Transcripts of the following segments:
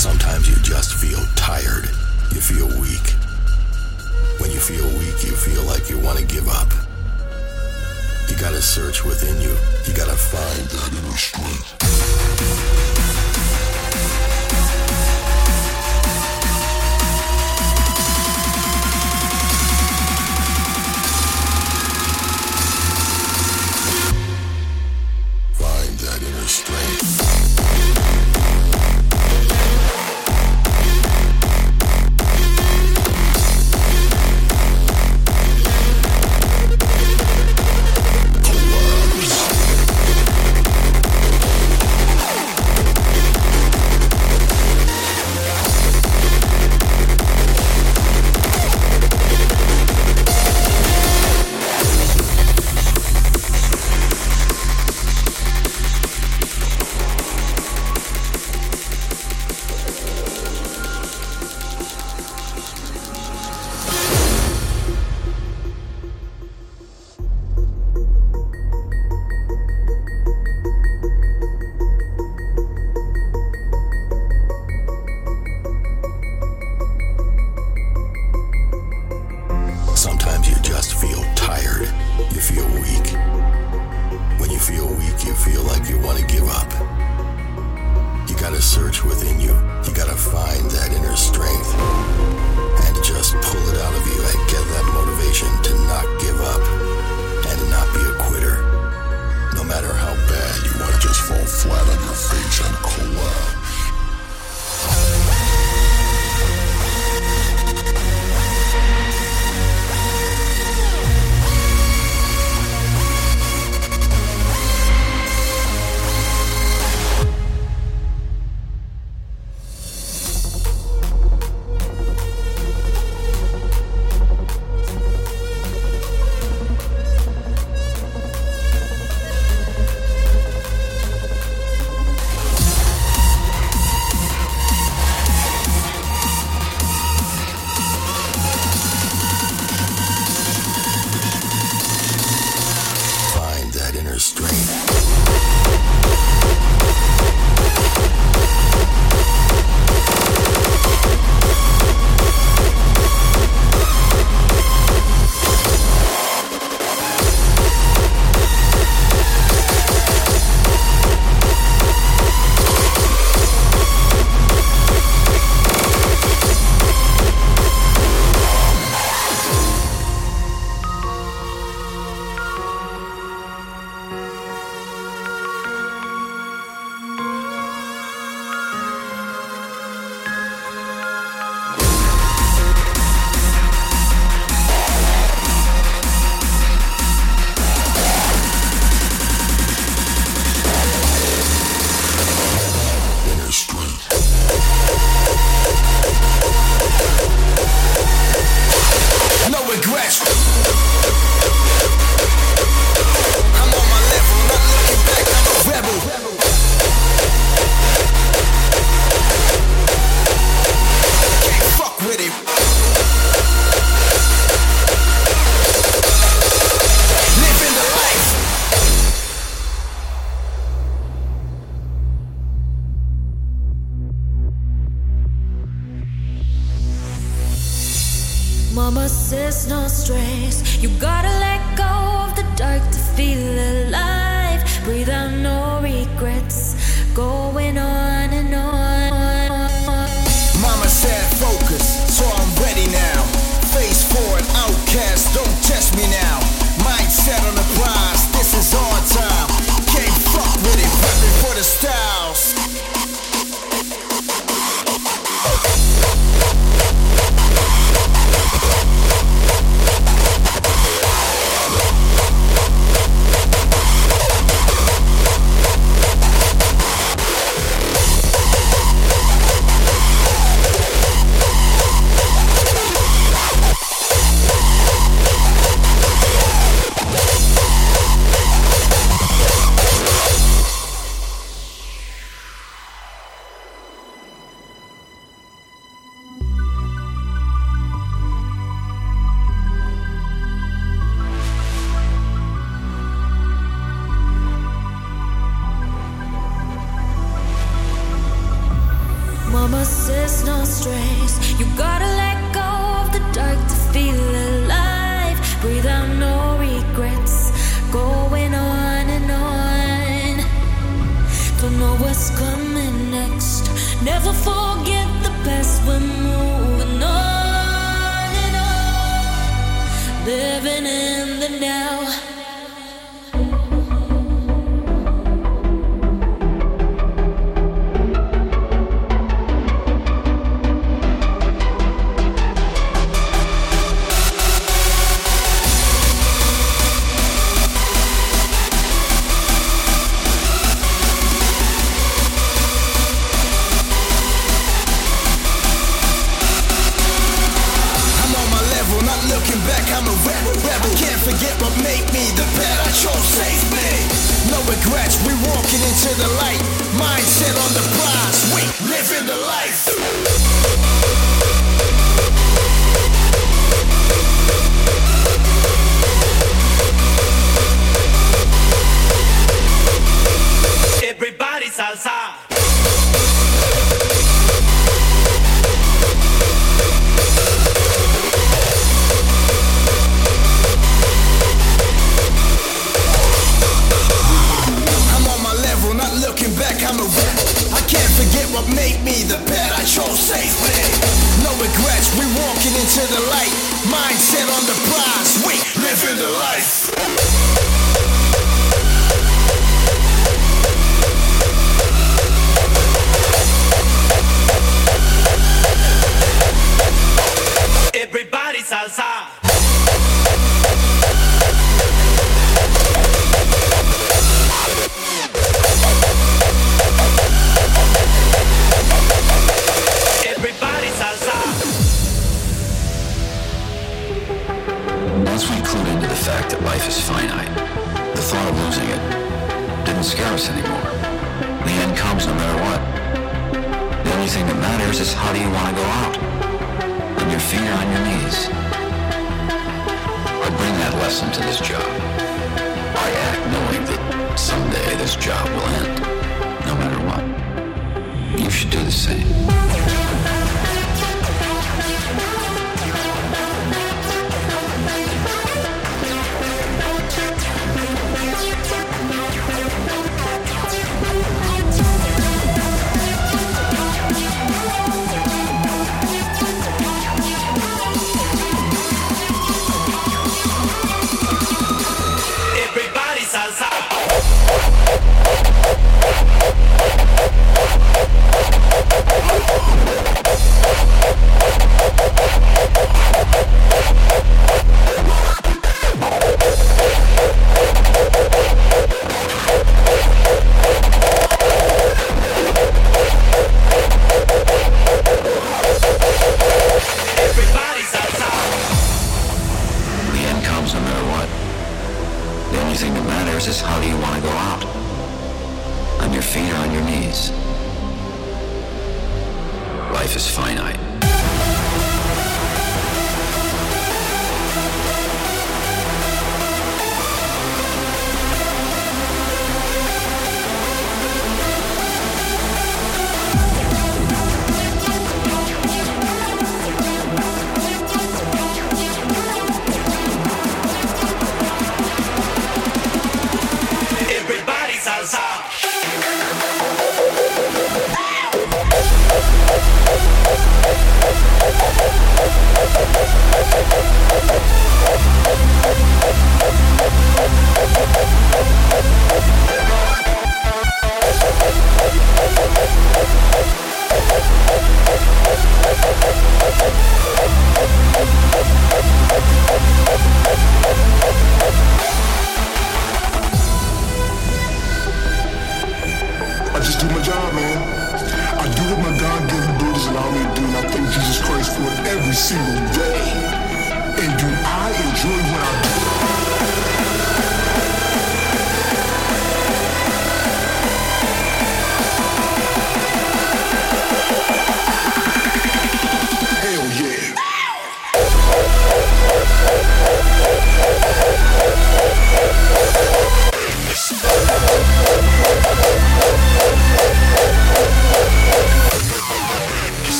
Sometimes you just feel tired. You feel weak. When you feel weak, you feel like you want to give up. You gotta search within you. You gotta find that inner strength. Within you. You gotta find that inner strength. And just pull it out of you and get that motivation to not give up. And not be a quitter. No matter how bad you want to just fall flat on your face and collapse.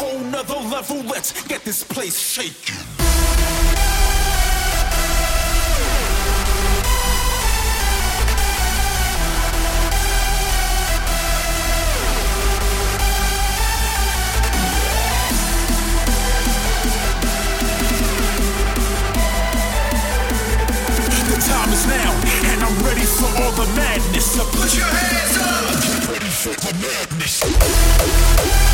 whole nother level. Let's get this place shaking. The time is now, and I'm ready for all the madness. So put your hands up. Ready for the madness.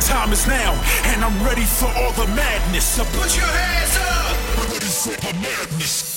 time is now, and I'm ready for all the madness. So put your hands up. I'm ready for the madness.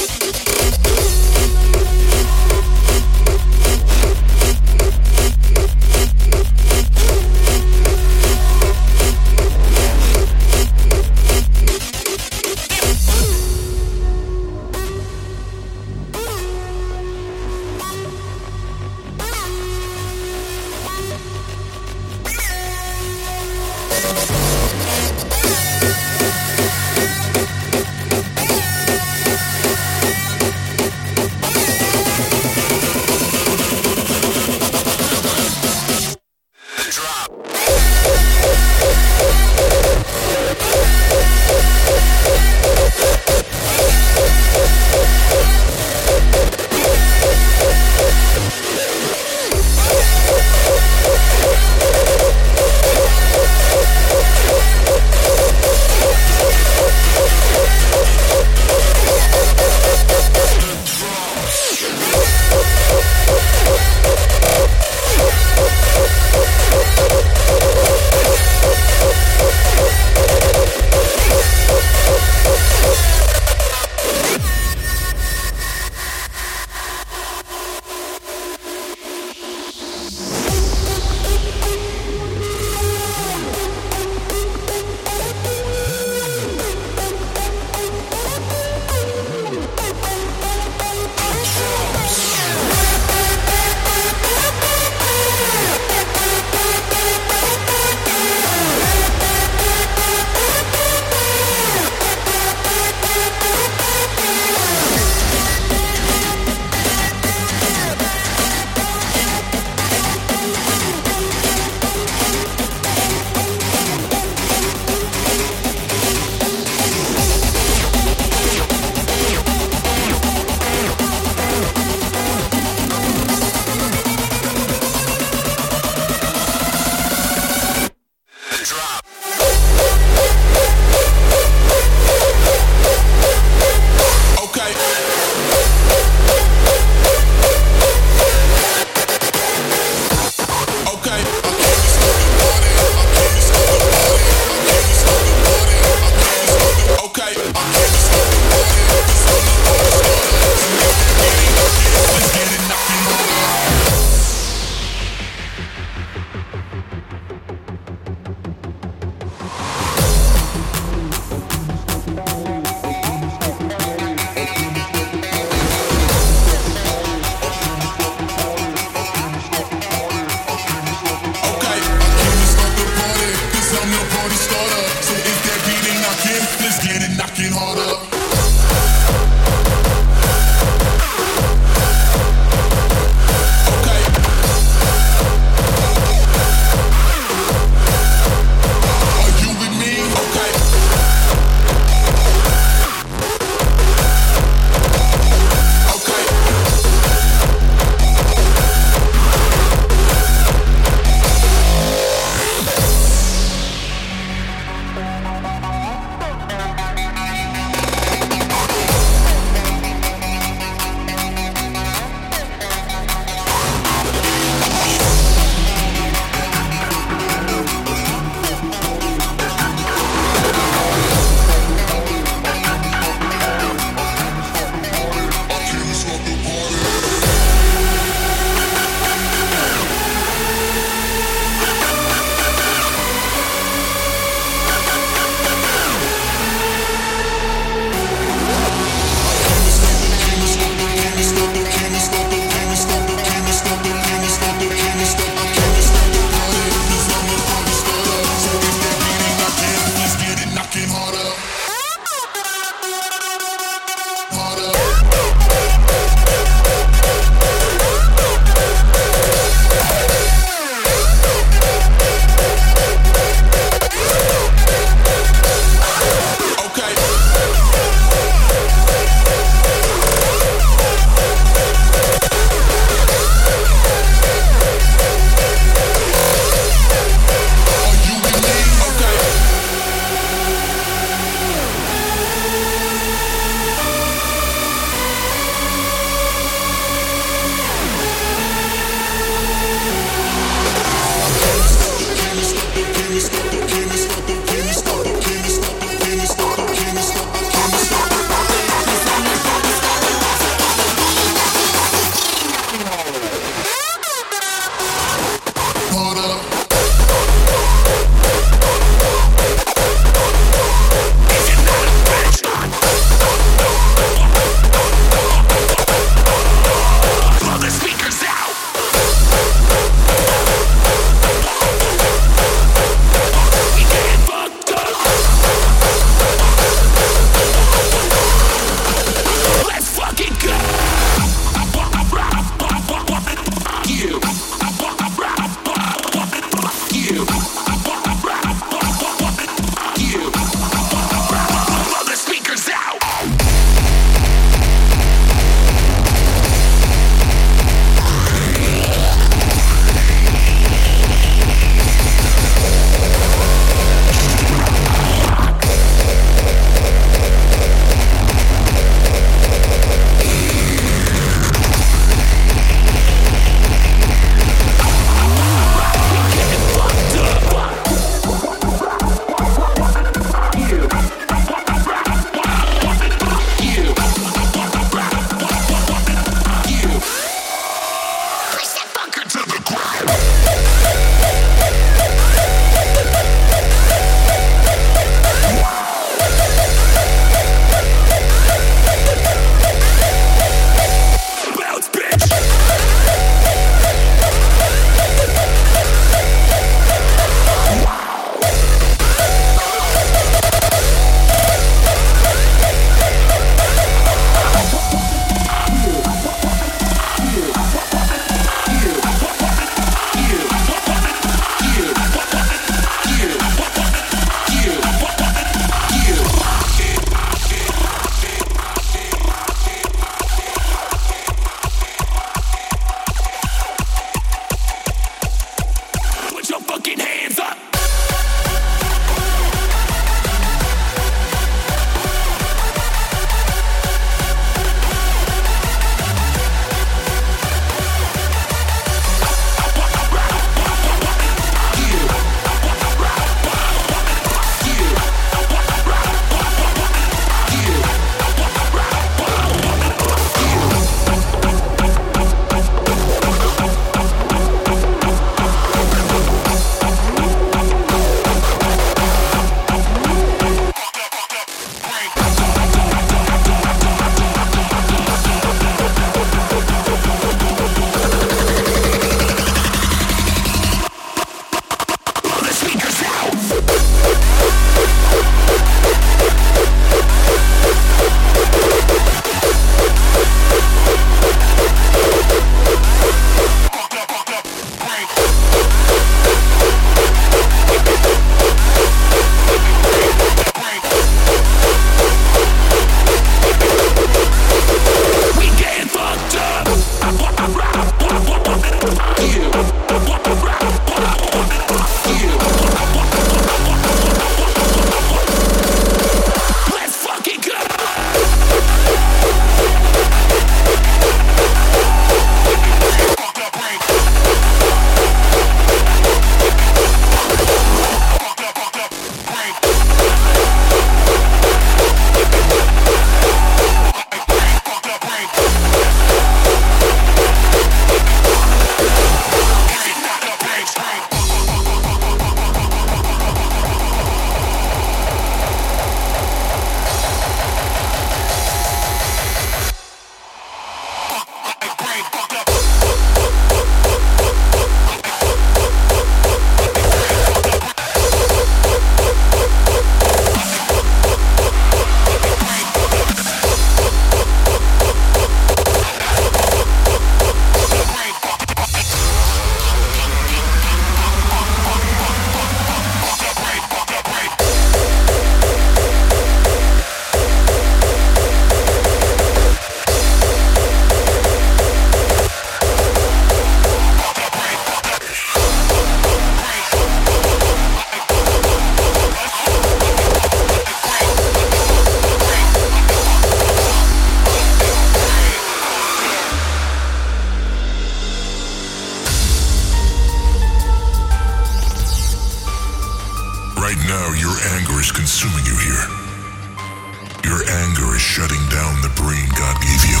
Your anger is shutting down the brain God gave you.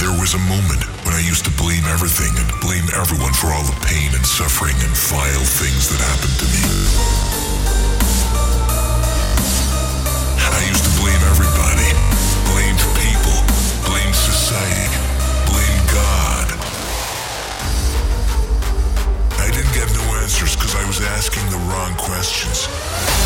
There was a moment when I used to blame everything and blame everyone for all the pain and suffering and vile things that happened to me. was asking the wrong questions.